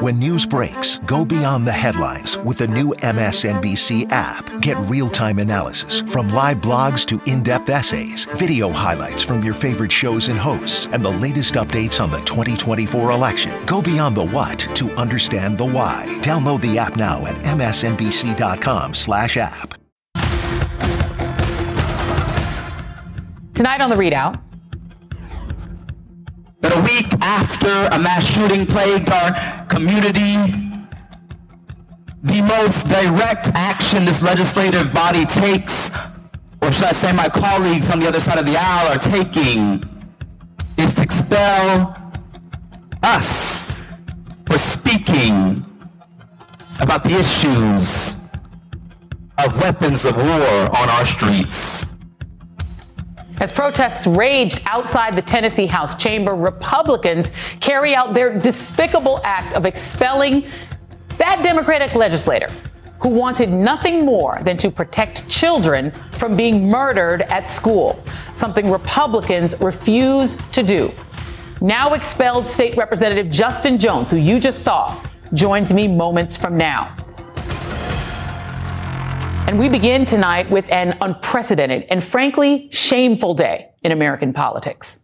When news breaks, go beyond the headlines with the new MSNBC app. Get real time analysis from live blogs to in depth essays, video highlights from your favorite shows and hosts, and the latest updates on the 2024 election. Go beyond the what to understand the why. Download the app now at msnbc.com/slash app. Tonight on the ReidOut. A week after a mass shooting plagued our community, the most direct action this legislative body takes, or should I say my colleagues on the other side of the aisle are taking, is to expel us for speaking about the issues of weapons of war on our streets. As protests raged outside the Tennessee House chamber, Republicans carry out their despicable act of expelling that Democratic legislator who wanted nothing more than to protect children from being murdered at school, something Republicans refuse to do. Now expelled State Representative Justin Jones, who you just saw, joins me moments from now. And we begin tonight with an unprecedented and frankly shameful day in American politics.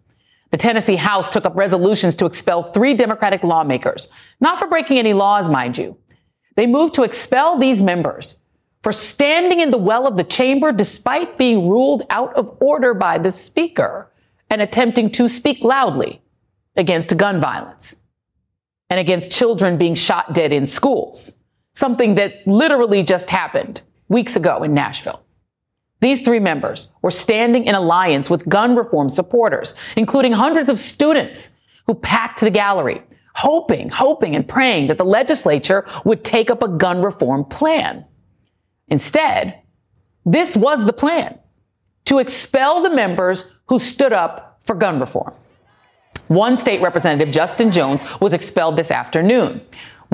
The Tennessee House took up resolutions to expel three Democratic lawmakers, not for breaking any laws, mind you. They moved to expel these members for standing in the well of the chamber despite being ruled out of order by the speaker and attempting to speak loudly against gun violence and against children being shot dead in schools, something that literally just happened weeks ago in Nashville. These three members were standing in alliance with gun reform supporters, including hundreds of students who packed the gallery, hoping, hoping, and praying that the legislature would take up a gun reform plan. Instead, this was the plan to expel the members who stood up for gun reform. One state representative, Justin Jones, was expelled this afternoon.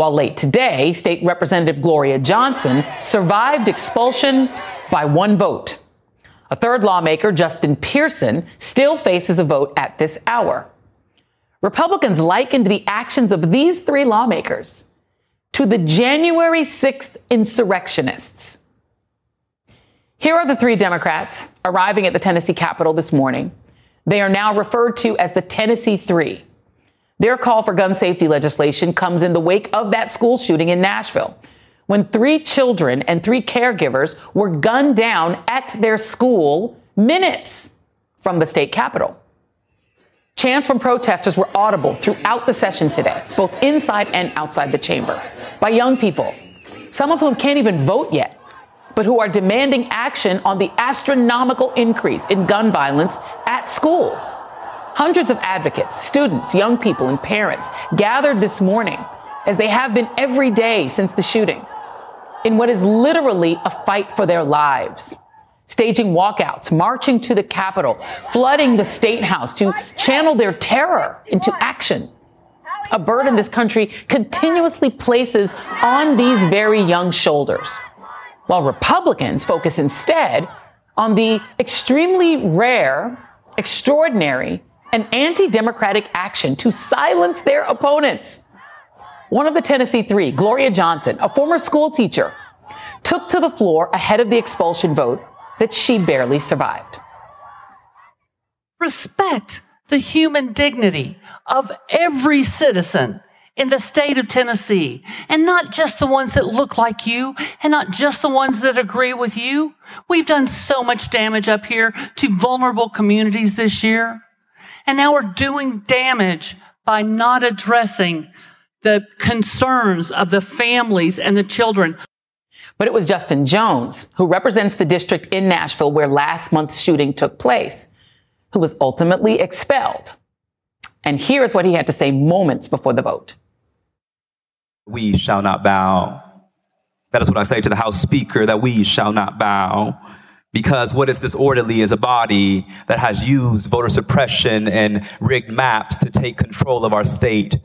While late today, State Representative Gloria Johnson survived expulsion by one vote. A third lawmaker, Justin Pearson, still faces a vote at this hour. Republicans likened the actions of these three lawmakers to the January 6th insurrectionists. Here are the three Democrats arriving at the Tennessee Capitol this morning. They are now referred to as the Tennessee Three. Their call for gun safety legislation comes in the wake of that school shooting in Nashville when three children and three caregivers were gunned down at their school minutes from the state capitol. Chants from protesters were audible throughout the session today, both inside and outside the chamber, by young people, some of whom can't even vote yet, but who are demanding action on the astronomical increase in gun violence at schools. Hundreds of advocates, students, young people, and parents gathered this morning, as they have been every day since the shooting, in what is literally a fight for their lives. Staging walkouts, marching to the Capitol, flooding the State House to channel their terror into action. A burden this country continuously places on these very young shoulders. While Republicans focus instead on the extremely rare, extraordinary, an anti democratic action to silence their opponents. One of the Tennessee three, Gloria Johnson, a former school teacher, took to the floor ahead of the expulsion vote that she barely survived. Respect the human dignity of every citizen in the state of Tennessee and not just the ones that look like you and not just the ones that agree with you. We've done so much damage up here to vulnerable communities this year. And now we're doing damage by not addressing the concerns of the families and the children. But it was Justin Jones, who represents the district in Nashville where last month's shooting took place, who was ultimately expelled. And here's what he had to say moments before the vote. We shall not bow. That is what I say to the House Speaker, that we shall not bow because what is disorderly is a body that has used voter suppression and rigged maps to take control of our state.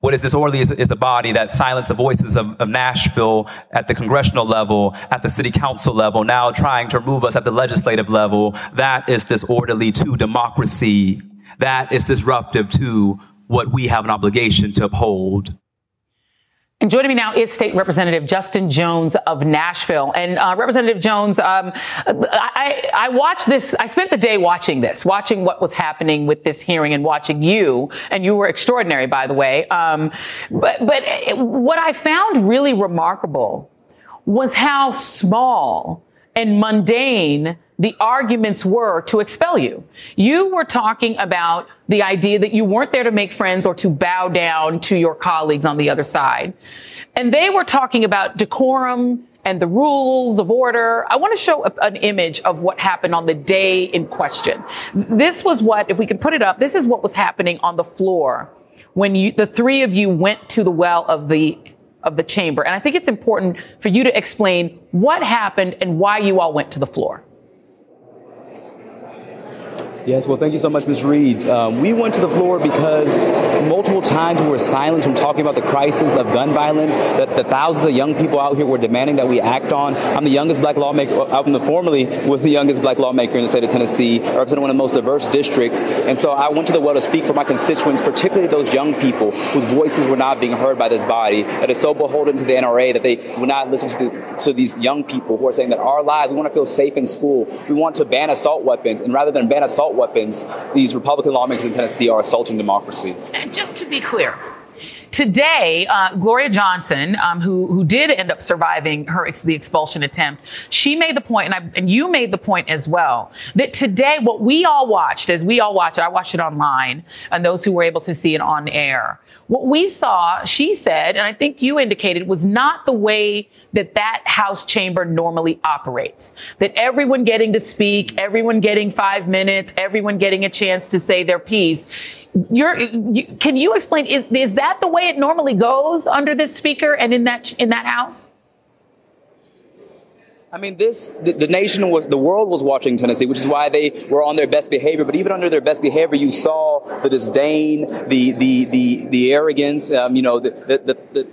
What is disorderly is, is a body that silenced the voices of, of Nashville at the congressional level, at the city council level, now trying to remove us at the legislative level. That is disorderly to democracy. That is disruptive to what we have an obligation to uphold. And joining me now is State Representative Justin Jones of Nashville. And uh, Representative Jones, um, I, I watched this. I spent the day watching this, watching what was happening with this hearing, and watching you. And you were extraordinary, by the way. Um, but but what I found really remarkable was how small and mundane the arguments were to expel you. You were talking about the idea that you weren't there to make friends or to bow down to your colleagues on the other side. And they were talking about decorum and the rules of order. I want to show an image of what happened on the day in question. This was what, if we could put it up, this is what was happening on the floor when you, the three of you went to the well of the of the chamber. And I think it's important for you to explain what happened and why you all went to the floor. Yes, well, thank you so much, Ms. Reid. Um, we went to the floor because multiple times we were silenced from talking about the crisis of gun violence that the thousands of young people out here were demanding that we act on. I'm the youngest black lawmaker, I'm the formerly was the youngest black lawmaker in the state of Tennessee. I represent one of the most diverse districts. And so I went to the well to speak for my constituents, particularly those young people whose voices were not being heard by this body, that is so beholden to the NRA that they will not listen to, the, to these young people who are saying that our lives, we want to feel safe in school. We want to ban assault weapons. And rather than ban assault weapons, these Republican lawmakers in Tennessee are assaulting democracy. And just to be clear, Today, uh, Gloria Johnson, um, who who did end up surviving her the expulsion attempt, she made the point, and, I, and you made the point as well, that today what we all watched, as we all watched I watched it online, and those who were able to see it on air, what we saw, she said, and I think you indicated, was not the way that that House chamber normally operates. That everyone getting to speak, everyone getting five minutes, everyone getting a chance to say their piece you're, you, can you explain? Is, is that the way it normally goes under this speaker and in that in that house? I mean, this the, the, nation was the world was watching Tennessee, which is why they were on their best behavior. But even under their best behavior, you saw the disdain, the the the the arrogance. Um, you know, the the, the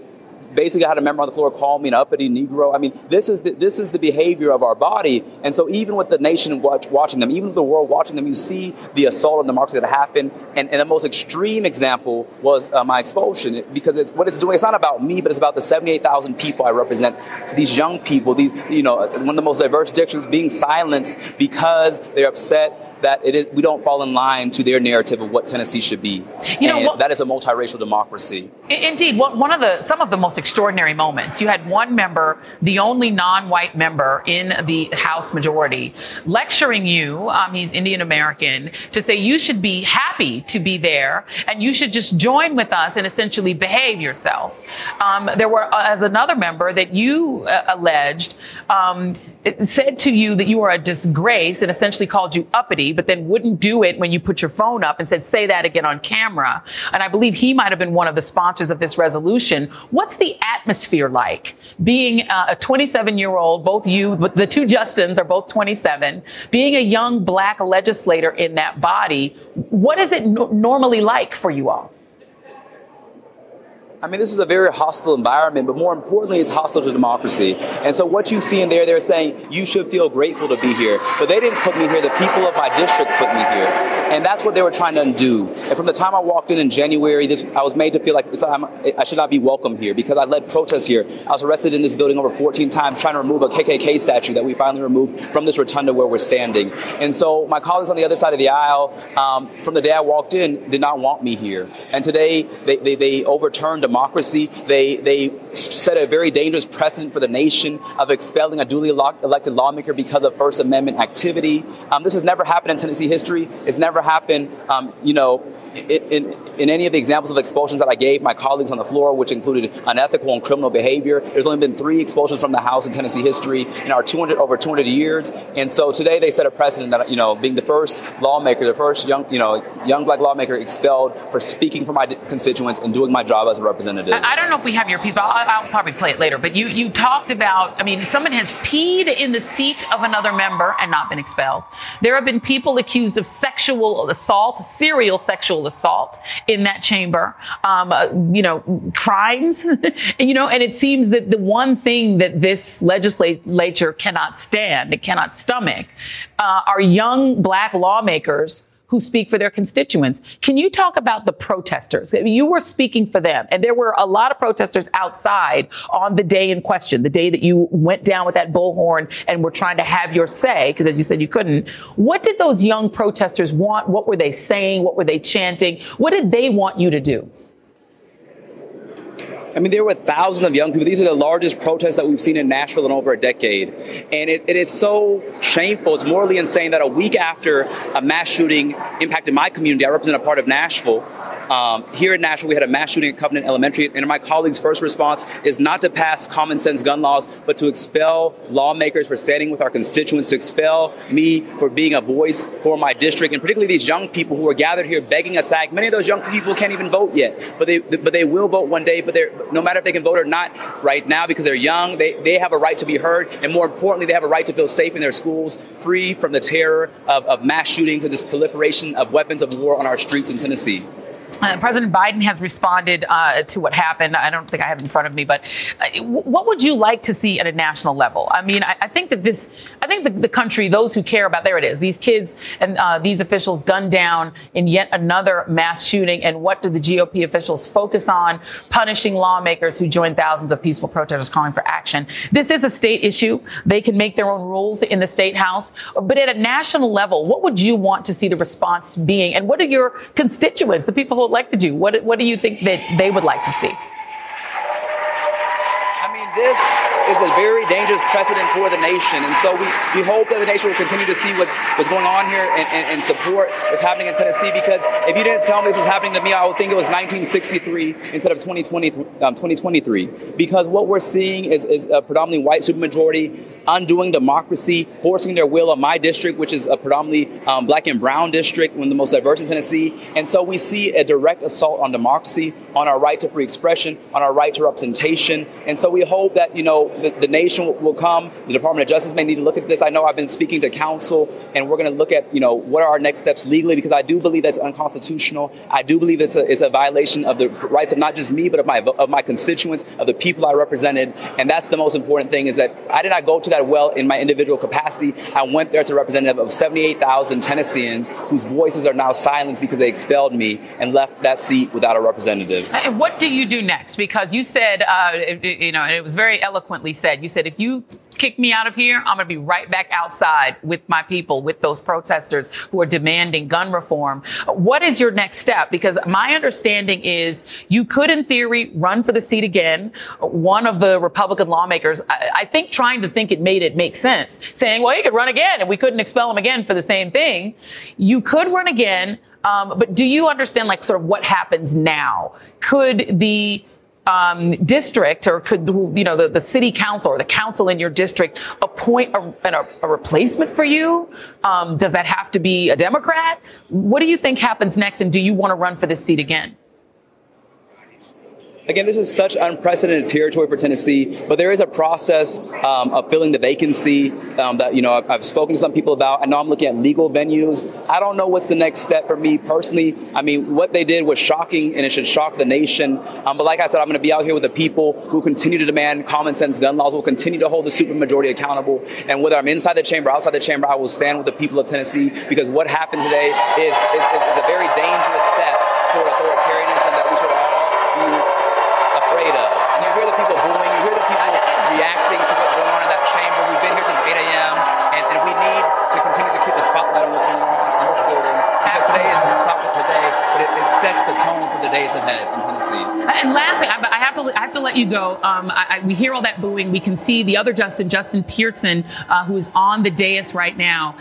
basically had a member on the floor call me an uppity Negro. I mean, this is the, this is the behavior of our body. And so even with the nation watch, watching them, even with the world watching them, you see the assault on democracy that happened. And, and the most extreme example was uh, my expulsion because it's what it's doing. It's not about me, but it's about the 78,000 people I represent. These young people, these, you know, one of the most diverse districts being silenced because they're upset that it is, we don't fall in line to their narrative of what Tennessee should be. You know, what, that is a multiracial democracy. Indeed, one of the some of the most extraordinary moments. You had one member, the only non-white member in the House majority, lecturing you. Um, he's Indian American to say you should be happy to be there and you should just join with us and essentially behave yourself. Um, there were, uh, as another member that you uh, alleged. Um, said to you that you were a disgrace and essentially called you uppity, but then wouldn't do it when you put your phone up and said, say that again on camera. And I believe he might have been one of the sponsors of this resolution. What's the atmosphere like being uh, a 27 year old, both you, the two Justins are both 27, being a young black legislator in that body? What is it no- normally like for you all? I mean, this is a very hostile environment, but more importantly, it's hostile to democracy. And so what you see in there, they're saying you should feel grateful to be here. But they didn't put me here. The people of my district put me here. And that's what they were trying to undo. And from the time I walked in in January, this, I was made to feel like I should not be welcome here because I led protests here. I was arrested in this building over 14 times trying to remove a KKK statue that we finally removed from this rotunda where we're standing. And so my colleagues on the other side of the aisle, um, from the day I walked in, did not want me here. And today, they, they, they overturned democracy. They, they set a very dangerous precedent for the nation of expelling a duly elected lawmaker because of First Amendment activity. Um, this has never happened in Tennessee history. It's never happened, um, you know, in, in, any of the examples of expulsions that I gave my colleagues on the floor, which included unethical and criminal behavior, there's only been three expulsions from the House in Tennessee history in our 200 over 200 years. And so today they set a precedent that you know, being the first lawmaker, the first young you know young black lawmaker expelled for speaking for my constituents and doing my job as a representative. I, I don't know if we have your piece, but I'll, I'll probably play it later. But you you talked about, I mean, someone has peed in the seat of another member and not been expelled. There have been people accused of sexual assault, serial sexual assault in that chamber, um, uh, you know, crimes, you know, and it seems that the one thing that this legislature cannot stand, it cannot stomach, uh, are young black lawmakers who speak for their constituents. Can you talk about the protesters? You were speaking for them, and there were a lot of protesters outside on the day in question, the day that you went down with that bullhorn and were trying to have your say, because as you said, you couldn't. What did those young protesters want? What were they saying? What were they chanting? What did they want you to do? I mean, there were thousands of young people. These are the largest protests that we've seen in Nashville in over a decade. And it, it is so shameful. It's morally insane that a week after a mass shooting impacted my community, I represent a part of Nashville. Um, here in Nashville, we had a mass shooting at Covenant Elementary. And my colleagues' first response is not to pass common sense gun laws, but to expel lawmakers for standing with our constituents, to expel me for being a voice for my district, and particularly these young people who are gathered here begging us sack. Many of those young people can't even vote yet, but they, but they will vote one day. But they're no matter if they can vote or not right now because they're young, they, they have a right to be heard. And more importantly, they have a right to feel safe in their schools, free from the terror of, of mass shootings and this proliferation of weapons of war on our streets in Tennessee. Uh, President Biden has responded uh, to what happened. I don't think I have it in front of me, but uh, what would you like to see at a national level? I mean, I, I think that this, I think the, the, country, those who care about, there it is, these kids and uh, these officials gunned down in yet another mass shooting. And what do the GOP officials focus on? Punishing lawmakers who joined thousands of peaceful protesters calling for action. This is a state issue. They can make their own rules in the state house. But at a national level, what would you want to see the response being? And what are your constituents, the people who elected you? What, what do you think that they would like to see? This is a very dangerous precedent for the nation. And so we, we hope that the nation will continue to see what's, what's going on here and, and, and support what's happening in Tennessee. Because if you didn't tell me this was happening to me, I would think it was 1963 instead of 2020, um, 2023. Because what we're seeing is, is a predominantly white supermajority undoing democracy, forcing their will on my district, which is a predominantly um, black and brown district, one of the most diverse in Tennessee. And so we see a direct assault on democracy, on our right to free expression, on our right to representation. And so we hope that, you know, the, the nation will, will, come. The Department of Justice may need to look at this. I know I've been speaking to counsel, and we're going to look at you know what are our next steps legally because I do believe that's unconstitutional. I do believe it's a it's a violation of the rights of not just me but of my of my constituents, of the people I represented, and that's the most important thing. Is that I did not go to that well in my individual capacity. I went there as a representative of 78,000 Tennesseans whose voices are now silenced because they expelled me and left that seat without a representative. And what do you do next? Because you said, uh, you know, it was very eloquently said. You said, if you kick me out of here, I'm going to be right back outside with my people, with those protesters who are demanding gun reform. What is your next step? Because my understanding is you could, in theory, run for the seat again. One of the Republican lawmakers, I, I think, trying to think it made it make sense, saying, well, he could run again and we couldn't expel him again for the same thing. You could run again. Um, but do you understand, like, sort of what happens now? Could the um, district or could you know the, the city council or the council in your district appoint a, a, a replacement for you? Um, does that have to be a Democrat? What do you think happens next, and do you want to run for this seat again? Again, this is such unprecedented territory for Tennessee, but there is a process um, of filling the vacancy um, that you know I've, I've, spoken to some people about. I know I'm looking at legal venues. I don't know what's the next step for me personally. I mean, what they did was shocking, and it should shock the nation. Um, but like I said, I'm going to be out here with the people who continue to demand common sense gun laws. Will continue to hold the supermajority accountable, and whether I'm inside the chamber, outside the chamber, I will stand with the people of Tennessee because what happened today is, is, is a very dangerous step for the days ahead in Tennessee. And lastly, I have to I have to let you go. Um, I, I, we hear all that booing. We can see the other Justin, Justin Pearson, uh, who is on the dais right now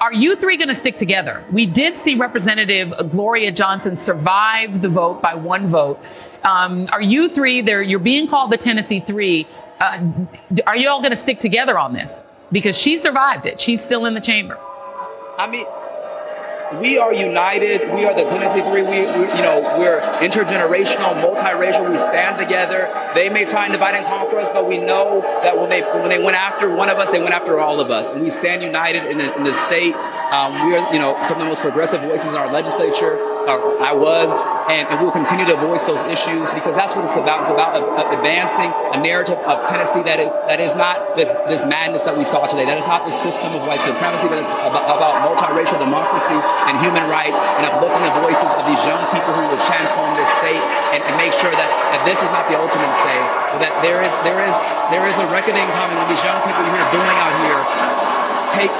are you three going to stick together? We did see Representative Gloria Johnson survive the vote by one vote. Um, are you three there? You're being called the Tennessee Three. Uh, are you all going to stick together on this? Because she survived it. She's still in the chamber. I mean, we are united. We are the Tennessee Three. We, we, you know, we're intergenerational, multiracial. We stand together. They may try and divide and conquer us, but we know that when they when they went after one of us, they went after all of us, and we stand united in the, in the state. Um, we are, you know, some of the most progressive voices in our legislature. Uh, I was, and, and, we'll continue to voice those issues because that's what it's about. It's about advancing a narrative of Tennessee that is, that is not this, this madness that we saw today. That is not the system of white supremacy, but it's about, about multiracial democracy and human rights and uplifting the voices of these young people who will transform this state and, and make sure that, that this is not the ultimate say, but that there is there is there is a reckoning coming when these young people you're doing out here take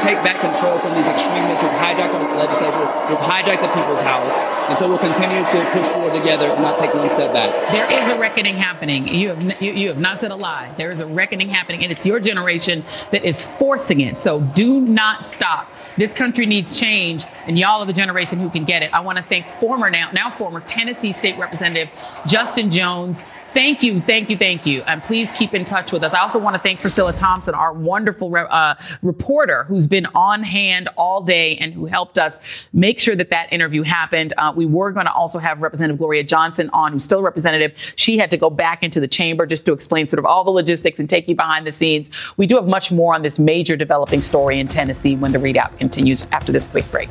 take back control from these extremists who've hijacked the legislature, who've hijacked the people's house. And so we'll continue to push forward together and not take one step back. There is a reckoning happening. You have, you, you have not said a lie. There is a reckoning happening, and it's your generation that is forcing it. So do not stop. This country needs change, and y'all are the generation who can get it. I want to thank former, now, now former Tennessee State Representative Justin Jones Thank you, thank you, thank you. And please keep in touch with us. I also want to thank Priscilla Thompson, our wonderful uh, reporter who's been on hand all day and who helped us make sure that that interview happened. Uh, we were going to also have Representative Gloria Johnson on, who's still a representative. She had to go back into the chamber just to explain sort of all the logistics and take you behind the scenes. We do have much more on this major developing story in Tennessee when the ReidOut continues after this quick break.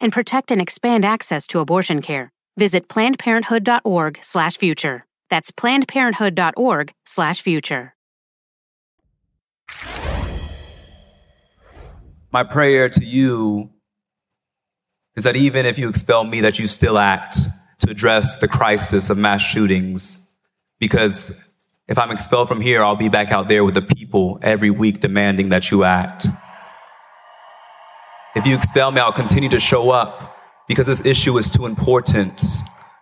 and protect and expand access to abortion care. Visit plannedparenthood.org/future. That's plannedparenthood.org/future. My prayer to you is that even if you expel me that you still act to address the crisis of mass shootings because if I'm expelled from here, I'll be back out there with the people every week demanding that you act. If you expel me, I'll continue to show up because this issue is too important.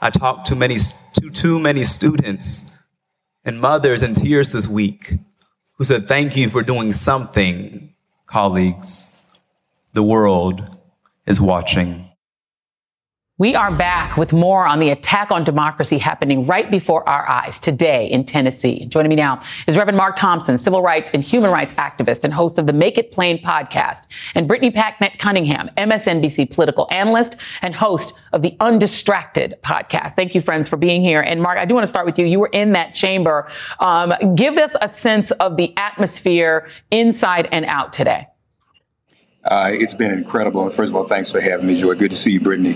I talked to many, to too many students and mothers in tears this week who said, Thank you for doing something, colleagues. The world is watching. We are back with more on the attack on democracy happening right before our eyes today in Tennessee. Joining me now is Reverend Mark Thompson, civil rights and human rights activist and host of the Make It Plain podcast, and Brittany Packnett Cunningham, MSNBC political analyst and host of the Undistracted podcast. Thank you, friends, for being here. And Mark, I do want to start with you. You were in that chamber. Um, give us a sense of the atmosphere inside and out today. Uh, it's been incredible. First of all, thanks for having me, Joy. Good to see you, Brittany.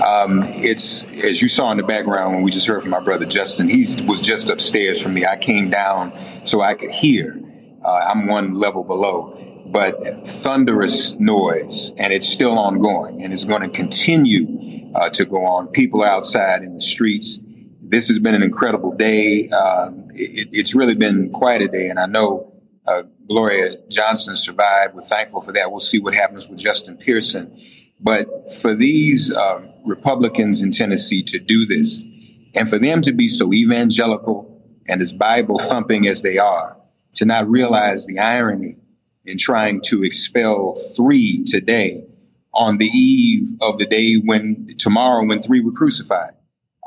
Um, it's as you saw in the background when we just heard from my brother Justin. He was just upstairs from me. I came down so I could hear. Uh, I'm one level below, but thunderous noise, and it's still ongoing, and it's going to continue uh, to go on. People outside in the streets. This has been an incredible day. Um, it, it's really been quite a day, and I know uh, Gloria Johnson survived. We're thankful for that. We'll see what happens with Justin Pearson. But for these uh, Republicans in Tennessee to do this, and for them to be so evangelical and as Bible thumping as they are, to not realize the irony in trying to expel three today on the eve of the day when tomorrow when three were crucified,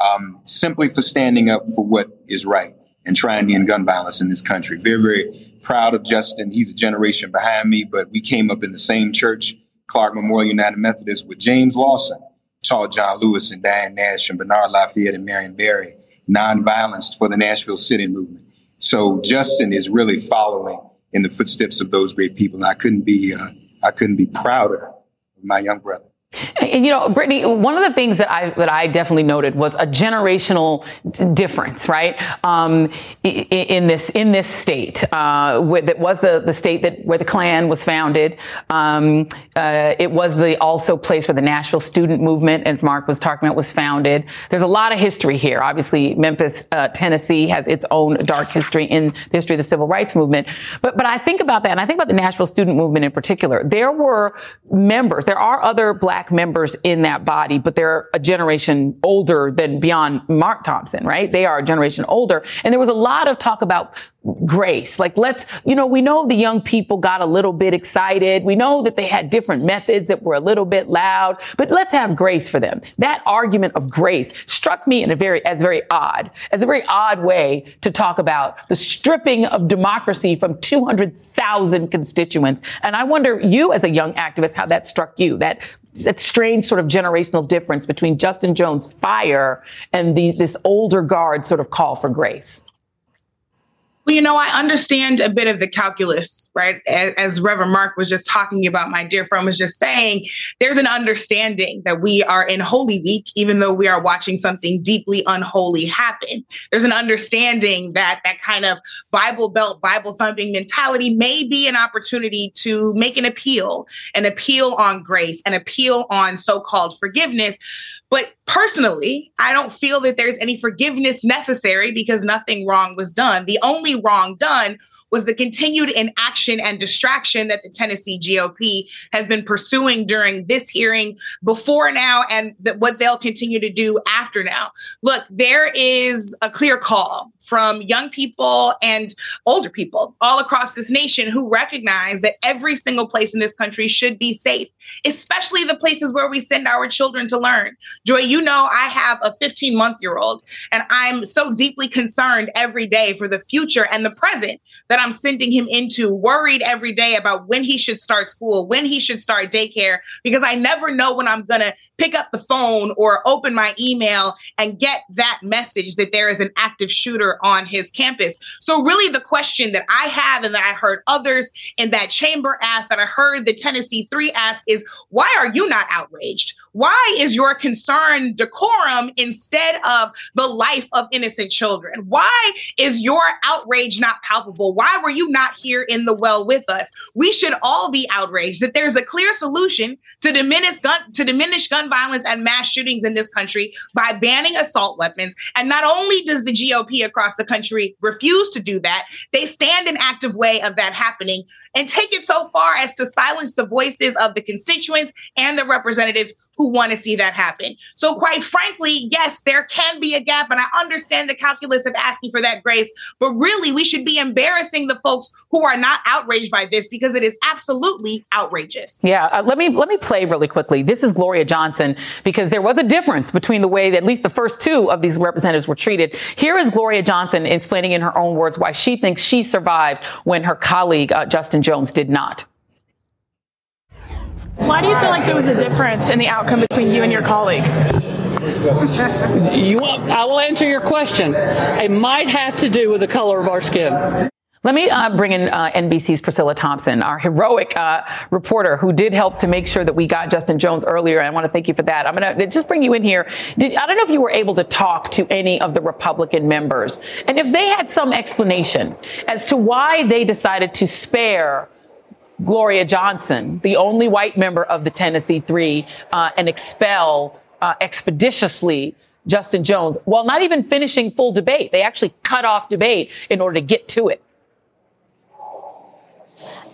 um, simply for standing up for what is right and trying to end gun violence in this country. Very, very proud of Justin. He's a generation behind me, but we came up in the same church, Clark Memorial United Methodist, with James Lawson, Charles John Lewis and Diane Nash and Bernard Lafayette and Marion Barry nonviolence for the Nashville City movement. So Justin is really following in the footsteps of those great people, and I couldn't be uh, I couldn't be prouder of my young brother. And you know, Brittany, one of the things that I that I definitely noted was a generational difference, right? Um, in, in, this in this state, uh, that was the the state that where the Klan was founded. Um, uh, it was the also place where the Nashville student movement, as Mark was talking about, was founded. There's a lot of history here. Obviously, Memphis, uh, Tennessee, has its own dark history in the history of the civil rights movement. But but I think about that, and I think about the Nashville student movement in particular. There were members. There are other black black members in that body, but they're a generation older than beyond Mark Thompson, right? They are a generation older. And there was a lot of talk about grace. Like, let's, you know, we know the young people got a little bit excited. We know that they had different methods that were a little bit loud, but let's have grace for them. That argument of grace struck me in a very, as very odd, as a very odd way to talk about the stripping of democracy from 200,000 constituents. And I wonder, you as a young activist, how that struck you, that that strange sort of generational difference between Justin Jones' fire and the, this older guard sort of call for grace. Well, you know, I understand a bit of the calculus, right? As, as, Reverend Mark was just talking about, my dear friend was just saying, there's an understanding that we are in Holy Week, even though we are watching something deeply unholy happen. There's an understanding that that kind of Bible belt, Bible thumping mentality may be an opportunity to make an appeal, an appeal on grace, an appeal on so called forgiveness. But personally, I don't feel that there's any forgiveness necessary because nothing wrong was done. The only wrong done was the continued inaction and distraction that the Tennessee GOP has been pursuing during this hearing before now and th- what they'll continue to do after now. Look, there is a clear call from young people and older people all across this nation who recognize that every single place in this country should be safe, especially the places where we send our children to learn. Joy, you know, I have a 15 month year old, and I'm so deeply concerned every day for the future and the present that I'm sending him into, worried every day about when he should start school, when he should start daycare, because I never know when I'm going to pick up the phone or open my email and get that message that there is an active shooter on his campus. So, really, the question that I have and that I heard others in that chamber ask, that I heard the Tennessee Three ask, is why are you not outraged? Why is your concern decorum instead of the life of innocent children? Why is your outrage not palpable? Why were you not here in the well with us? We should all be outraged that there's a clear solution to diminish gun to diminish gun violence and mass shootings in this country by banning assault weapons. And not only does the GOP across the country refuse to do that, they stand in active way of that happening and take it so far as to silence the voices of the constituents and the representatives who want to see that happen. So quite frankly, yes, there can be a gap and I understand the calculus of asking for that grace, but really we should be embarrassing the folks who are not outraged by this because it is absolutely outrageous. Yeah, uh, let me let me play really quickly. This is Gloria Johnson because there was a difference between the way that at least the first two of these representatives were treated. Here is Gloria Johnson explaining in her own words why she thinks she survived when her colleague uh, Justin Jones did not. Why do you feel like there was a difference in the outcome between you and your colleague? You want, I will answer your question. It might have to do with the color of our skin. Let me uh, bring in uh, NBC's Priscilla Thompson, our heroic uh, reporter who did help to make sure that we got Justin Jones earlier. I want to thank you for that. I'm going to just bring you in here. Did, I don't know if you were able to talk to any of the Republican members and if they had some explanation as to why they decided to spare Gloria Johnson, the only white member of the Tennessee Three, uh, and expel uh, expeditiously Justin Jones while not even finishing full debate. They actually cut off debate in order to get to it.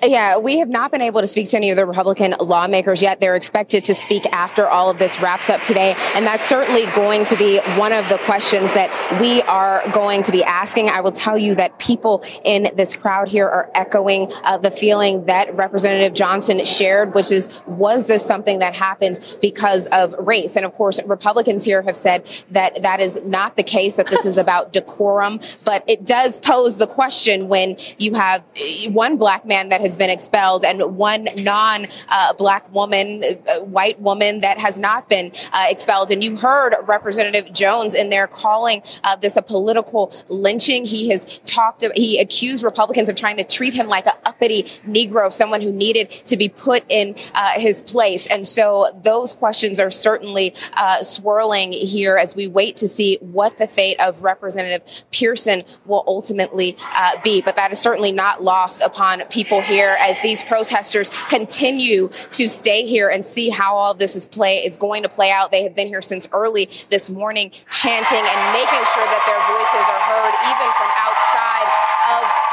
Yeah, we have not been able to speak to any of the Republican lawmakers yet. They're expected to speak after all of this wraps up today. And that's certainly going to be one of the questions that we are going to be asking. I will tell you that people in this crowd here are echoing uh, the feeling that Representative Johnson shared, which is, was this something that happened because of race? And of course, Republicans here have said that that is not the case, that this is about decorum. But it does pose the question when you have one black man that has has been expelled, and one non uh, black woman, uh, white woman that has not been uh, expelled. And you heard Representative Jones in there calling uh, this a political lynching. He has talked, he accused Republicans of trying to treat him like a uppity Negro, someone who needed to be put in uh, his place. And so those questions are certainly swirling here as we wait to see what the fate of Representative Pearson will ultimately be. But that is certainly not lost upon people here as these protesters continue to stay here and see how all this is play is going to play out. They have been here since early this morning, chanting and making sure that their voices are heard, even from outside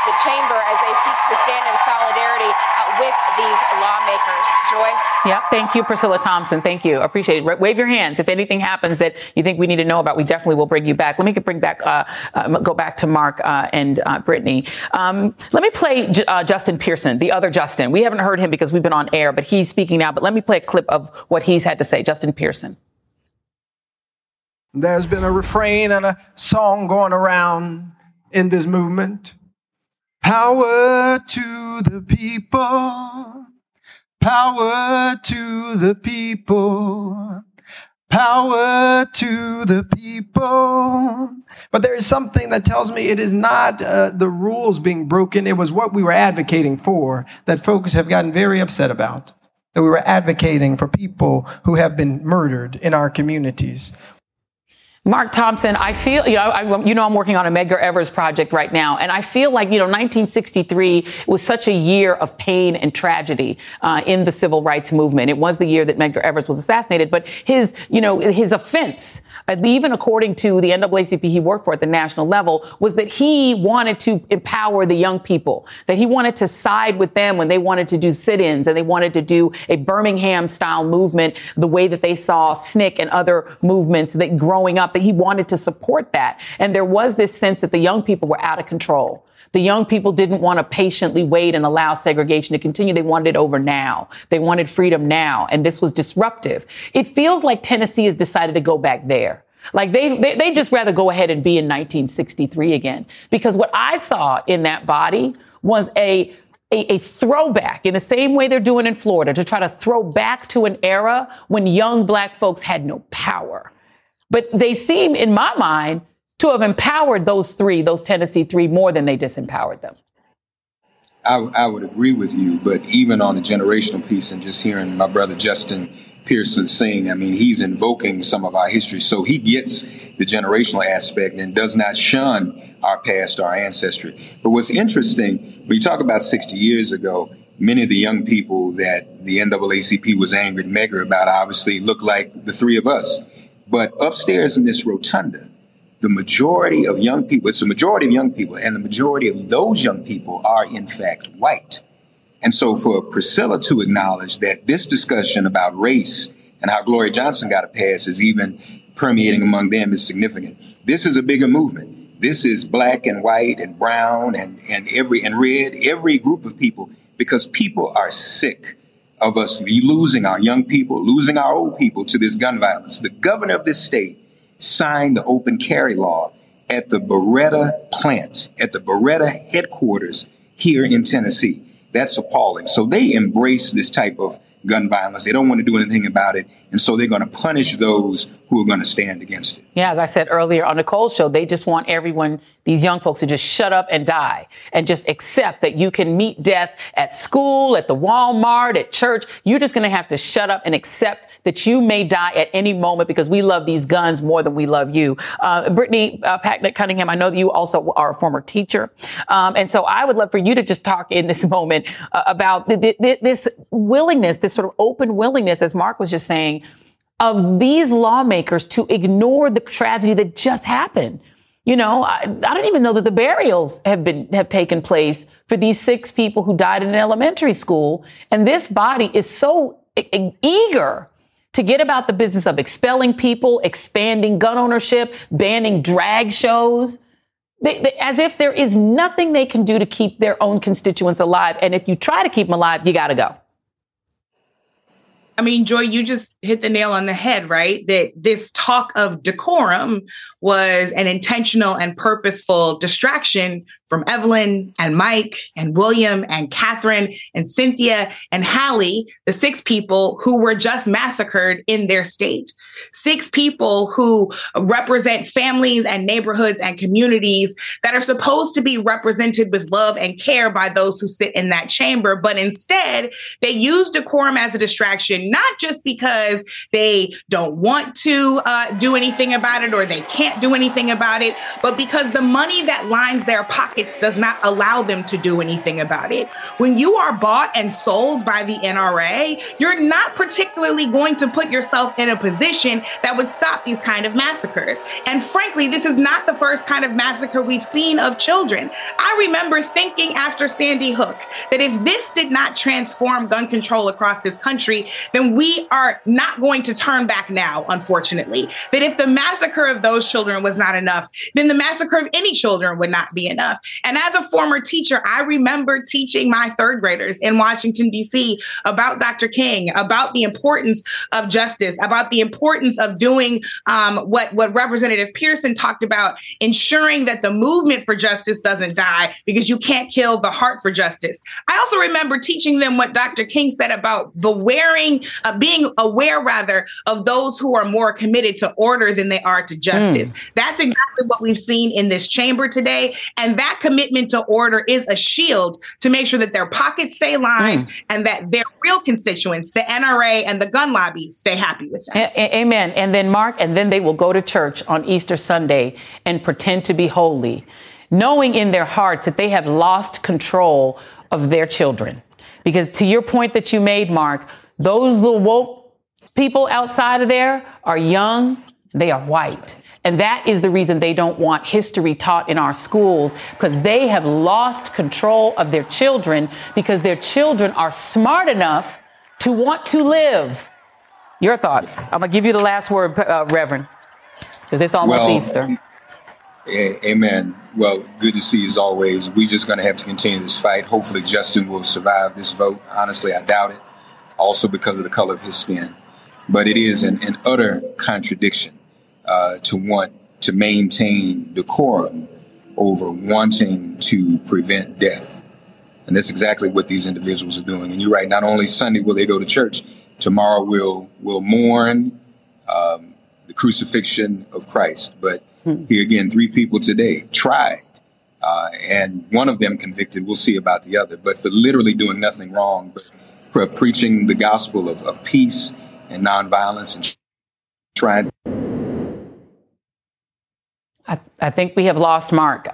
the chamber as they seek to stand in solidarity uh, with these lawmakers. Joy? Yeah, thank you, Priscilla Thompson. Thank you. Appreciate it. Wave your hands. If anything happens that you think we need to know about, we definitely will bring you back. Let me bring back, uh, uh, go back to Mark uh, and uh, Brittany. Um, let me play J- uh, Justin Pearson, the other Justin. We haven't heard him because we've been on air, but he's speaking now. But let me play a clip of what he's had to say. Justin Pearson. There's been a refrain and a song going around in this movement. Power to the people. Power to the people. Power to the people. But there is something that tells me it is not uh, the rules being broken. It was what we were advocating for that folks have gotten very upset about. That we were advocating for people who have been murdered in our communities. Mark Thompson, I feel, you know, I, you know, I'm working on a Medgar Evers project right now, and I feel like, you know, 1963 was such a year of pain and tragedy uh, in the civil rights movement. It was the year that Medgar Evers was assassinated, but his, you know, his offense even according to the NAACP he worked for at the national level, was that he wanted to empower the young people, that he wanted to side with them when they wanted to do sit-ins and they wanted to do a Birmingham style movement, the way that they saw SNCC and other movements that growing up, that he wanted to support that. And there was this sense that the young people were out of control. The young people didn't want to patiently wait and allow segregation to continue. They wanted it over now. They wanted freedom now. And this was disruptive. It feels like Tennessee has decided to go back there. Like they, they, they just rather go ahead and be in 1963 again. Because what I saw in that body was a a, a, throwback in the same way they're doing in Florida to try to throw back to an era when young black folks had no power. But they seem, in my mind, to have empowered those three, those Tennessee three, more than they disempowered them. I, I would agree with you, but even on the generational piece and just hearing my brother Justin Pearson sing, I mean, he's invoking some of our history. So he gets the generational aspect and does not shun our past, our ancestry. But what's interesting, when you talk about 60 years ago, many of the young people that the NAACP was angry at Medgar about obviously look like the three of us. But upstairs in this rotunda, the majority of young people, it's the majority of young people, and the majority of those young people are in fact white. And so for Priscilla to acknowledge that this discussion about race and how Gloria Johnson got a pass is even permeating among them is significant. This is a bigger movement. This is black and white and brown and, and every and red, every group of people, because people are sick of us losing our young people, losing our old people to this gun violence. The governor of this state signed the open carry law at the Beretta plant, at the Beretta headquarters here in Tennessee. That's appalling. So they embrace this type of gun violence. They don't want to do anything about it. And so they're going to punish those who are going to stand against it. Yeah, as I said earlier on Nicolle show, they just want everyone, these young folks, to just shut up and die and just accept that you can meet death at school, at the Walmart, at church. You're just going to have to shut up and accept that you may die at any moment because we love these guns more than we love you. Uh, Brittany uh, Packnett Cunningham, I know that you also are a former teacher. Um, and so I would love for you to just talk in this moment uh, about th- th- this willingness, this sort of open willingness, as Mark was just saying, of these lawmakers to ignore the tragedy that just happened. You know, I, I, don't even know that the burials have been have taken place for these six people who died in an elementary school, and this body is so e- eager to get about the business of expelling people, expanding gun ownership, banning drag shows. They, they, as if there is nothing they can do to keep their own constituents alive. And if you try to keep them alive, you got to go. I mean, Joy, you just hit the nail on the head, right? That this talk of decorum was an intentional and purposeful distraction from Evelyn and Mike and William and Katherine and Cynthia and Hallie, the six people who were just massacred in their state. Six people who represent families and neighborhoods and communities that are supposed to be represented with love and care by those who sit in that chamber. But instead, they use decorum as a distraction, not just because they don't want to uh, do anything about it or they can't do anything about it, but because the money that lines their pockets does not allow them to do anything about it. When you are bought and sold by the NRA, you're not particularly going to put yourself in a position that would stop these kind of massacres. And frankly, this is not the first kind of massacre we've seen of children. I remember thinking after Sandy Hook that if this did not transform gun control across this country, then we are not going to turn back now, unfortunately. That if the massacre of those children was not enough, then the massacre of any children would not be enough. And as a former teacher, I remember teaching my third graders in Washington, D.C. about Dr. King, about the importance of justice, about the importance of doing um, what, what Representative Pearson talked about, ensuring that the movement for justice doesn't die because you can't kill the heart for justice. I also remember teaching them what Dr. King said about bewaring, uh, being aware rather of those who are more committed to order than they are to justice. Mm. That's exactly what we've seen in this chamber today. And that commitment to order is a shield to make sure that their pockets stay lined mm. and that their real constituents, the NRA and the gun lobby, stay happy with them. A- amen. And then, Mark, and then they will go to church on Easter Sunday and pretend to be holy, knowing in their hearts that they have lost control of their children. Because to your point that you made, Mark, those little woke people outside of there are young, they are white. And that is the reason they don't want history taught in our schools because they have lost control of their children because their children are smart enough to want to live. Your thoughts? I'm going to give you the last word, uh, Reverend, because it's almost well, Easter. Amen. Well, good to see you as always. We're just going to have to continue this fight. Hopefully, Justin will survive this vote. Honestly, I doubt it, also because of the color of his skin. But it is an, an utter contradiction uh, to want to maintain decorum over wanting to prevent death. And that's exactly what these individuals are doing. And you're right. Not only Sunday will they go to church, tomorrow we'll will mourn um, the crucifixion of Christ. But hmm. here again, three people today tried, uh, and one of them convicted. We'll see about the other. But for literally doing nothing wrong, but for preaching the gospel of, of peace and nonviolence and trying I, I think we have lost Mark.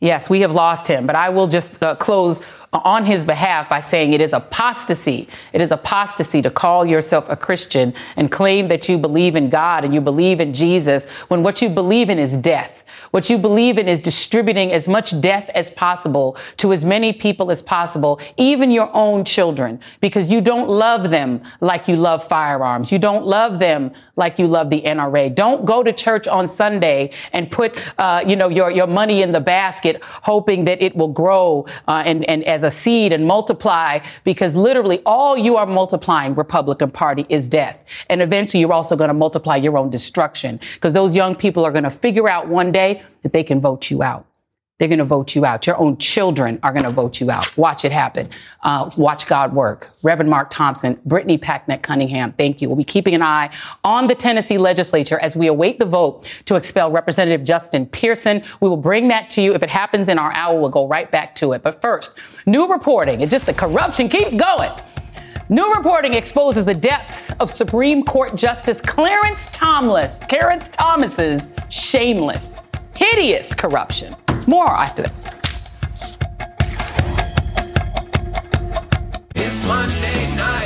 Yes, we have lost him, but I will just uh, close on his behalf by saying it is apostasy. It is apostasy to call yourself a Christian and claim that you believe in God and you believe in Jesus when what you believe in is death. What you believe in is distributing as much death as possible to as many people as possible, even your own children, because you don't love them like you love firearms. You don't love them like you love the NRA. Don't go to church on Sunday and put, uh, you know, your, your money in the basket, hoping that it will grow uh, and, and as a seed and multiply, because literally all you are multiplying, Republican Party, is death. And eventually you're also going to multiply your own destruction, because those young people are going to figure out one day that they can vote you out. They're going to vote you out. Your own children are going to vote you out. Watch it happen. Uh, watch God work. Reverend Mark Thompson, Brittany Packnett Cunningham, thank you. We'll be keeping an eye on the Tennessee legislature as we await the vote to expel Representative Justin Pearson. We will bring that to you. If it happens in our hour, we'll go right back to it. But first, new reporting. It's just the corruption keeps going. New reporting exposes the depths of Supreme Court Justice Clarence Thomas, Clarence Thomas's shameless hideous corruption. More after this. It's Monday night.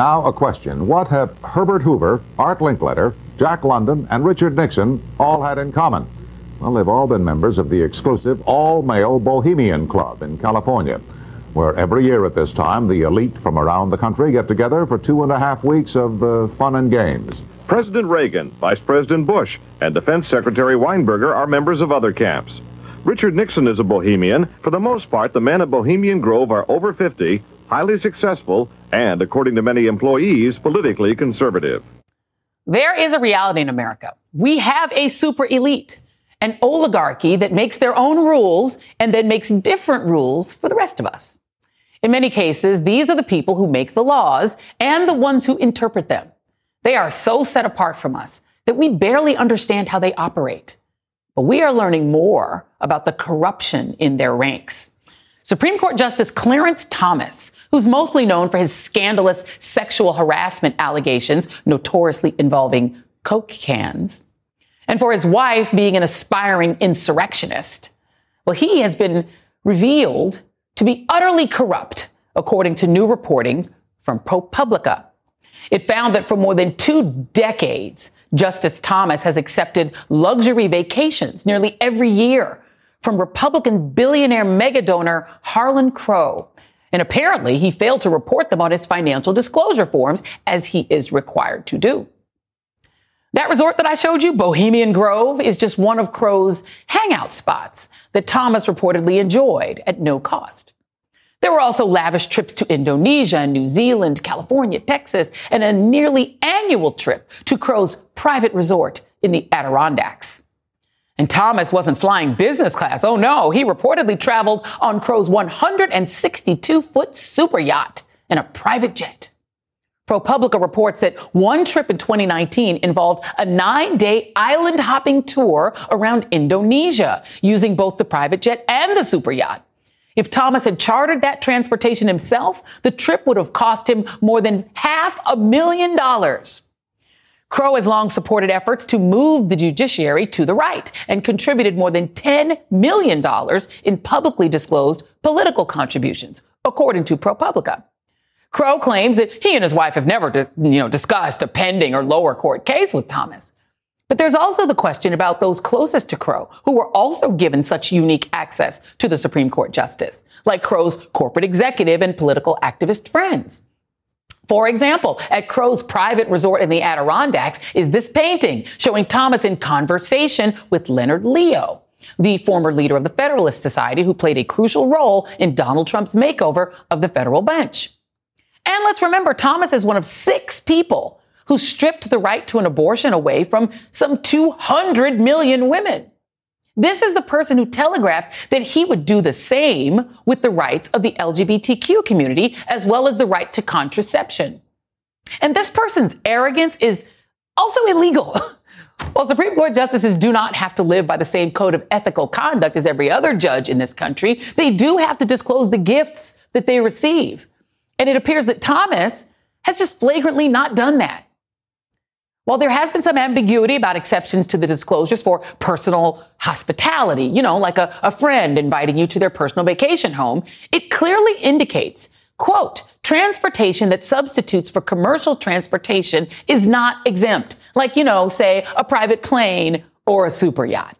Now, a question. What have Herbert Hoover, Art Linkletter, Jack London, and Richard Nixon all had in common? Well, they've all been members of the exclusive all male Bohemian Club in California, where every year at this time the elite from around the country get together for two and a half weeks of uh, fun and games. President Reagan, Vice President Bush, and Defense Secretary Weinberger are members of other camps. Richard Nixon is a Bohemian. For the most part, the men of Bohemian Grove are over 50, highly successful, and, according to many employees, politically conservative. There is a reality in America. We have a super elite, an oligarchy that makes their own rules and then makes different rules for the rest of us. In many cases, these are the people who make the laws and the ones who interpret them. They are so set apart from us that we barely understand how they operate. But we are learning more about the corruption in their ranks. Supreme Court Justice Clarence Thomas who's mostly known for his scandalous sexual harassment allegations, notoriously involving Coke cans, and for his wife being an aspiring insurrectionist. Well, he has been revealed to be utterly corrupt, according to new reporting from ProPublica. It found that for more than two decades, Justice Thomas has accepted luxury vacations nearly every year from Republican billionaire mega donor Harlan Crow and apparently, he failed to report them on his financial disclosure forms as he is required to do. That resort that I showed you, Bohemian Grove, is just one of Crow's hangout spots that Thomas reportedly enjoyed at no cost. There were also lavish trips to Indonesia, New Zealand, California, Texas, and a nearly annual trip to Crow's private resort in the Adirondacks. And Thomas wasn't flying business class. Oh no, he reportedly traveled on Crow's 162 foot super yacht in a private jet. ProPublica reports that one trip in 2019 involved a nine day island hopping tour around Indonesia using both the private jet and the super yacht. If Thomas had chartered that transportation himself, the trip would have cost him more than half a million dollars. Crow has long supported efforts to move the judiciary to the right and contributed more than $10 million in publicly disclosed political contributions, according to ProPublica. Crow claims that he and his wife have never, you know, discussed a pending or lower court case with Thomas. But there's also the question about those closest to Crow, who were also given such unique access to the Supreme Court justice, like Crow's corporate executive and political activist friends. For example, at Crow's private resort in the Adirondacks is this painting showing Thomas in conversation with Leonard Leo, the former leader of the Federalist Society who played a crucial role in Donald Trump's makeover of the federal bench. And let's remember, Thomas is one of six people who stripped the right to an abortion away from some 200 million women. This is the person who telegraphed that he would do the same with the rights of the LGBTQ community as well as the right to contraception. And this person's arrogance is also illegal. While Supreme Court justices do not have to live by the same code of ethical conduct as every other judge in this country, they do have to disclose the gifts that they receive. And it appears that Thomas has just flagrantly not done that. While there has been some ambiguity about exceptions to the disclosures for personal hospitality, you know, like a, a friend inviting you to their personal vacation home, it clearly indicates, quote, transportation that substitutes for commercial transportation is not exempt. Like, you know, say a private plane or a super yacht.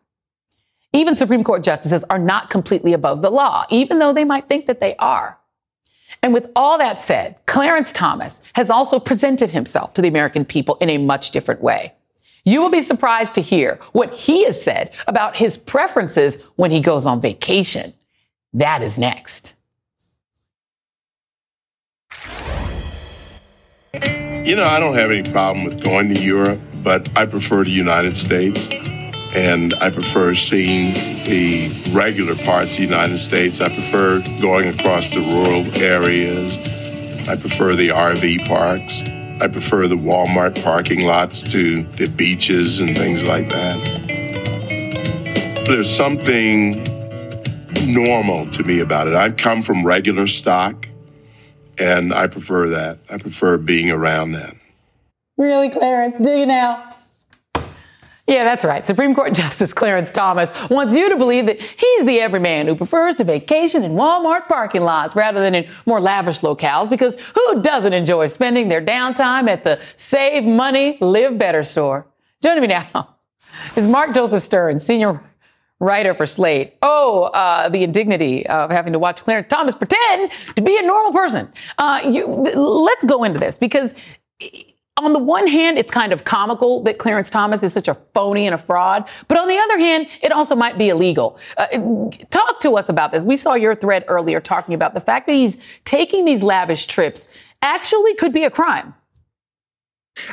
Even Supreme Court justices are not completely above the law, even though they might think that they are. And with all that said, Clarence Thomas has also presented himself to the American people in a much different way. You will be surprised to hear what he has said about his preferences when he goes on vacation. That is next. You know, I don't have any problem with going to Europe, but I prefer the United States. And I prefer seeing the regular parts of the United States. I prefer going across the rural areas. I prefer the RV parks. I prefer the Walmart parking lots to the beaches and things like that. There's something normal to me about it. I come from regular stock, and I prefer that. I prefer being around that. Really, Clarence? Do you now? Yeah, that's right. Supreme Court Justice Clarence Thomas wants you to believe that he's the everyman who prefers to vacation in Walmart parking lots rather than in more lavish locales because who doesn't enjoy spending their downtime at the Save Money, Live Better store? Joining me now is Mark Joseph Stern, senior writer for Slate. Oh, uh, the indignity of having to watch Clarence Thomas pretend to be a normal person. Uh, you, let's go into this because on the one hand, it's kind of comical that Clarence Thomas is such a phony and a fraud. But on the other hand, it also might be illegal. Uh, talk to us about this. We saw your thread earlier talking about the fact that he's taking these lavish trips actually could be a crime.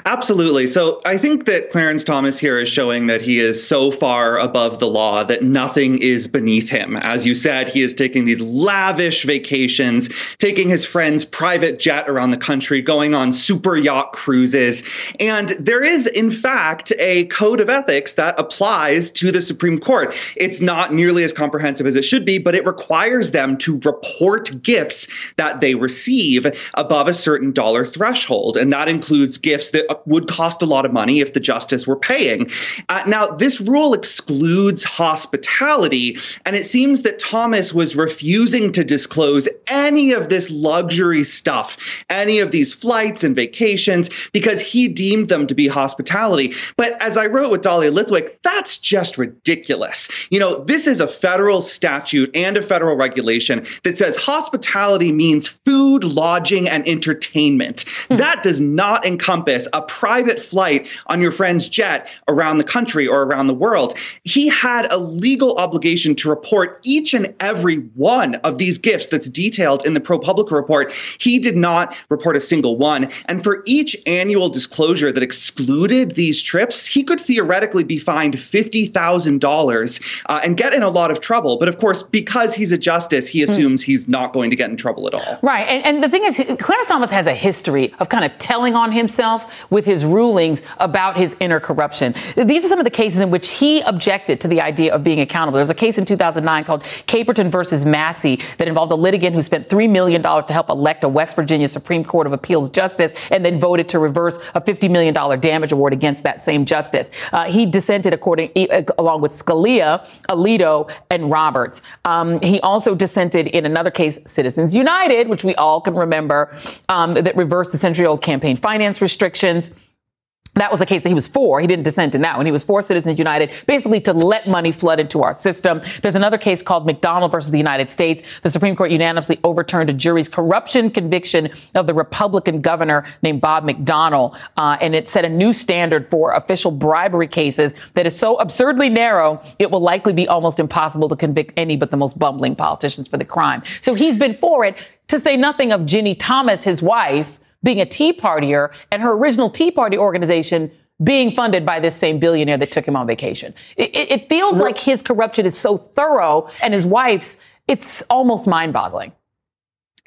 Absolutely. So I think that Clarence Thomas here is showing that he is so far above the law that nothing is beneath him. As you said, he is taking these lavish vacations, taking his friend's private jet around the country, going on super yacht cruises. And there is, in fact, a code of ethics that applies to the Supreme Court. It's not nearly as comprehensive as it should be, but it requires them to report gifts that they receive above a certain dollar threshold. And that includes gifts that would cost a lot of money if the justice were paying. Uh, now, this rule excludes hospitality, and it seems that Thomas was refusing to disclose any of this luxury stuff, any of these flights and vacations, because he deemed them to be hospitality. But as I wrote with Dahlia Lithwick, that's just ridiculous. You know, this is a federal statute and a federal regulation that says hospitality means food, lodging, and entertainment. Hmm. That does not encompass a private flight on your friend's jet around the country or around the world. He had a legal obligation to report each and every one of these gifts that's detailed in the ProPublica report. He did not report a single one. And for each annual disclosure that excluded these trips, he could theoretically be fined $50,000 uh, and get in a lot of trouble. But of course, because he's a justice, he hmm. assumes mm. he's not going to get in trouble at all. Right. And, and the thing is, Clarence Thomas has a history of kind of telling on himself with his rulings about his inner corruption. These are some of the cases in which he objected to the idea of being accountable. There was a case in 2009 called Caperton versus Massey that involved a litigant who spent $3 million to help elect a West Virginia Supreme Court of Appeals justice and then voted to reverse a $50 million damage award against that same justice. Uh, he dissented according, along with Scalia, Alito, and Roberts. Um, he also dissented in another case, Citizens United, which we all can remember, um, that reversed the century old campaign finance restrictions that was a case that he was for. He didn't dissent in that one. He was for Citizens United, basically to let money flood into our system. There's another case called McDonald versus the United States. The Supreme Court unanimously overturned a jury's corruption conviction of the Republican governor named Bob McDonnell. Uh, and it set a new standard for official bribery cases that is so absurdly narrow, it will likely be almost impossible to convict any but the most bumbling politicians for the crime. So he's been for it, to say nothing of Ginny Thomas, his wife being a Tea Partier and her original Tea Party organization being funded by this same billionaire that took him on vacation. It, it feels like his corruption is so thorough and his wife's, it's almost mind boggling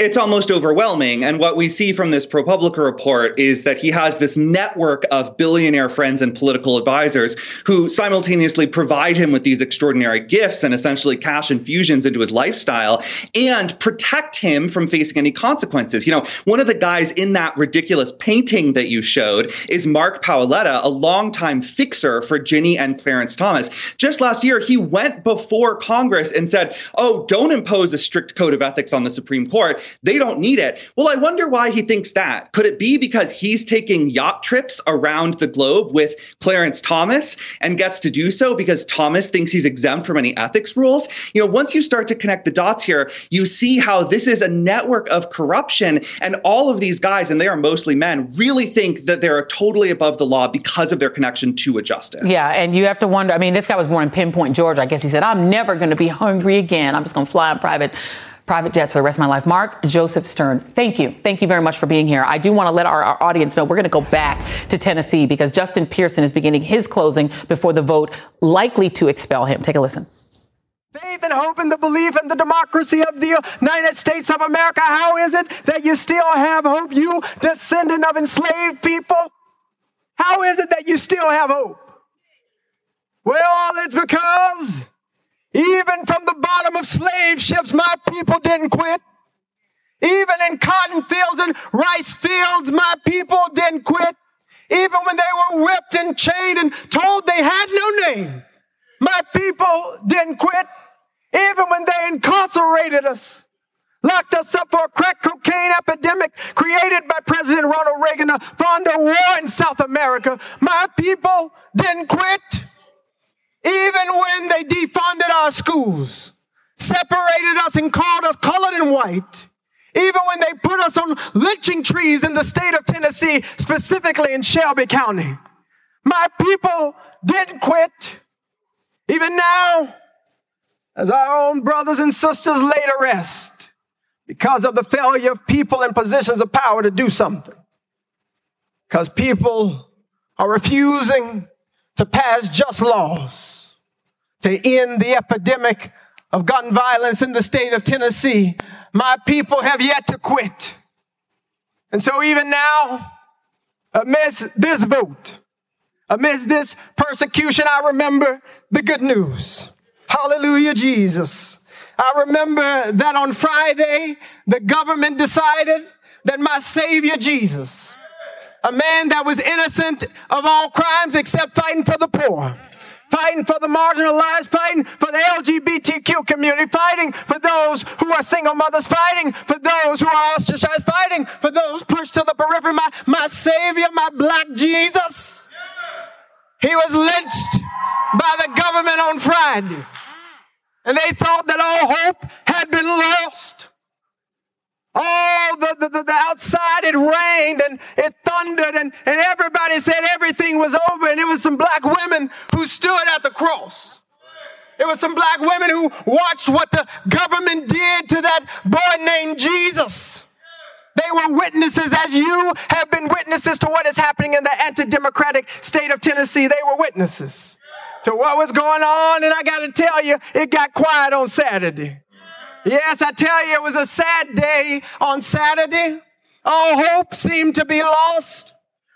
it's almost overwhelming. And what we see from this ProPublica report is that he has this network of billionaire friends and political advisors who simultaneously provide him with these extraordinary gifts and essentially cash infusions into his lifestyle and protect him from facing any consequences. You know, one of the guys in that ridiculous painting that you showed is Mark Paoletta, a longtime fixer for Ginny and Clarence Thomas. Just last year, he went before Congress and said, Oh, don't impose a strict code of ethics on the Supreme Court they don't need it. Well, I wonder why he thinks that. Could it be because he's taking yacht trips around the globe with Clarence Thomas and gets to do so because Thomas thinks he's exempt from any ethics rules? You know, once you start to connect the dots here, you see how this is a network of corruption and all of these guys, and they are mostly men, really think that they're totally above the law because of their connection to a justice. Yeah, and you have to wonder. I mean, this guy was born in Pinpoint, Georgia. I guess he said, I'm never going to be hungry again. I'm just going to fly on private private jets for the rest of my life. Mark Joseph Stern, thank you. Thank you very much for being here. I do want to let our, our audience know we're going to go back to Tennessee because Justin Pearson is beginning his closing before the vote likely to expel him. Take a listen. Faith and hope and the belief in the democracy of the United States of America. How is it that you still have hope, you descendant of enslaved people? How is it that you still have hope? Well, it's because even from the bottom of slave ships, my people didn't quit. Even in cotton fields and rice fields, my people didn't quit. Even when they were whipped and chained and told they had no name, my people didn't quit. Even when they incarcerated us, locked us up for a crack cocaine epidemic created by President Ronald Reagan a war in South America, my people didn't quit. Even when they defunded our schools, separated us and called us colored and white, even when they put us on lynching trees in the state of Tennessee, specifically in Shelby County, my people didn't quit. Even now, as our own brothers and sisters lay to rest because of the failure of people in positions of power to do something. Because people are refusing to pass just laws to end the epidemic of gun violence in the state of Tennessee. My people have yet to quit. And so even now, amidst this vote, amidst this persecution, I remember the good news. Hallelujah, Jesus. I remember that on Friday, the government decided that my Savior Jesus, a man that was innocent of all crimes except fighting for the poor, fighting for the marginalized, fighting for the LGBTQ community, fighting for those who are single mothers, fighting for those who are ostracized, fighting for those pushed to the periphery. My, my Savior, my black Jesus, he was lynched by the government on Friday. And they thought that all hope had been lost. Oh, the, the, the, outside it rained and it thundered and, and everybody said everything was over and it was some black women who stood at the cross. It was some black women who watched what the government did to that boy named Jesus. They were witnesses as you have been witnesses to what is happening in the anti-democratic state of Tennessee. They were witnesses to what was going on. And I got to tell you, it got quiet on Saturday. Yes, I tell you, it was a sad day on Saturday. All hope seemed to be lost.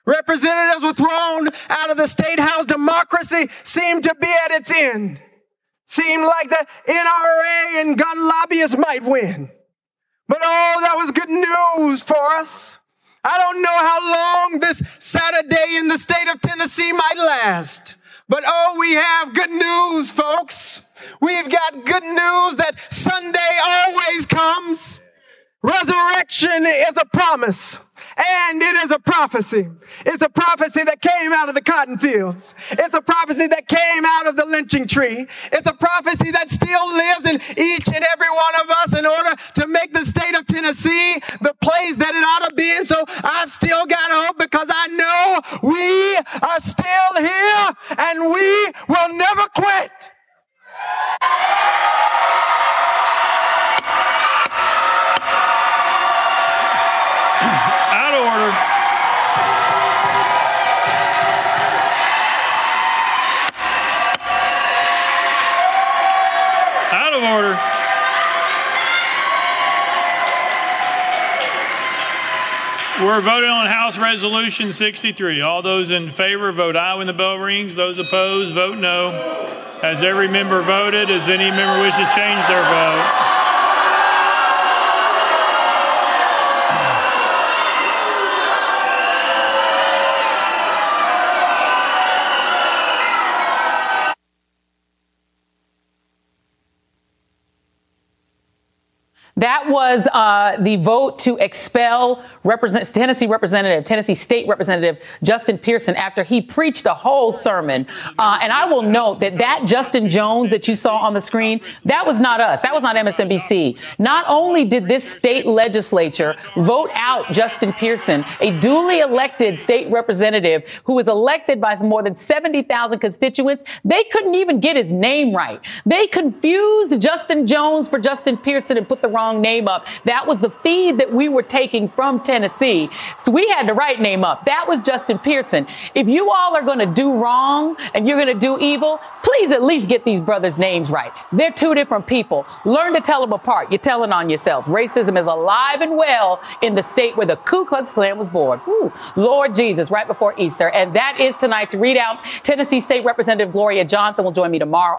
Representatives were thrown out of the state house. Democracy seemed to be at its end. Seemed like the NRA and gun lobbyists might win. But oh, that was good news for us. I don't know how long this Saturday in the state of Tennessee might last. But oh, we have good news, folks. We've got good news that Sunday always comes. Resurrection is a promise. And it is a prophecy. It's a prophecy that came out of the cotton fields. It's a prophecy that came out of the lynching tree. It's a prophecy that still lives in each and every one of us in order to make the state of Tennessee the place that it ought to be. And so I've still got hope because I know we are still here and we will never quit. Order. Out of order. We're voting on House Resolution 63. All those in favor vote aye when the bell rings. Those opposed vote no. Has every member voted? Does any member wish to change their vote? That was uh, the vote to expel represent, Tennessee Representative, Tennessee State Representative Justin Pearson after he preached a whole sermon. Uh, and I will note that that Justin Jones that you saw on the screen, that was not us. That was not MSNBC. Not only did this state legislature vote out Justin Pearson, a duly elected state representative who was elected by more than 70,000 constituents, they couldn't even get his name right. They confused Justin Jones for Justin Pearson and put the wrong name up. That was the feed that we were taking from Tennessee. So we had the right name up. That was Justin Pearson. If you all are going to do wrong and you're going to do evil, please at least get these brothers' names right. They're two different people. Learn to tell them apart. You're telling on yourself. Racism is alive and well in the state where the Ku Klux Klan was born. Ooh, Lord Jesus, right before Easter. And that is tonight's ReidOut. Tennessee State Representative Gloria Johnson will join me tomorrow.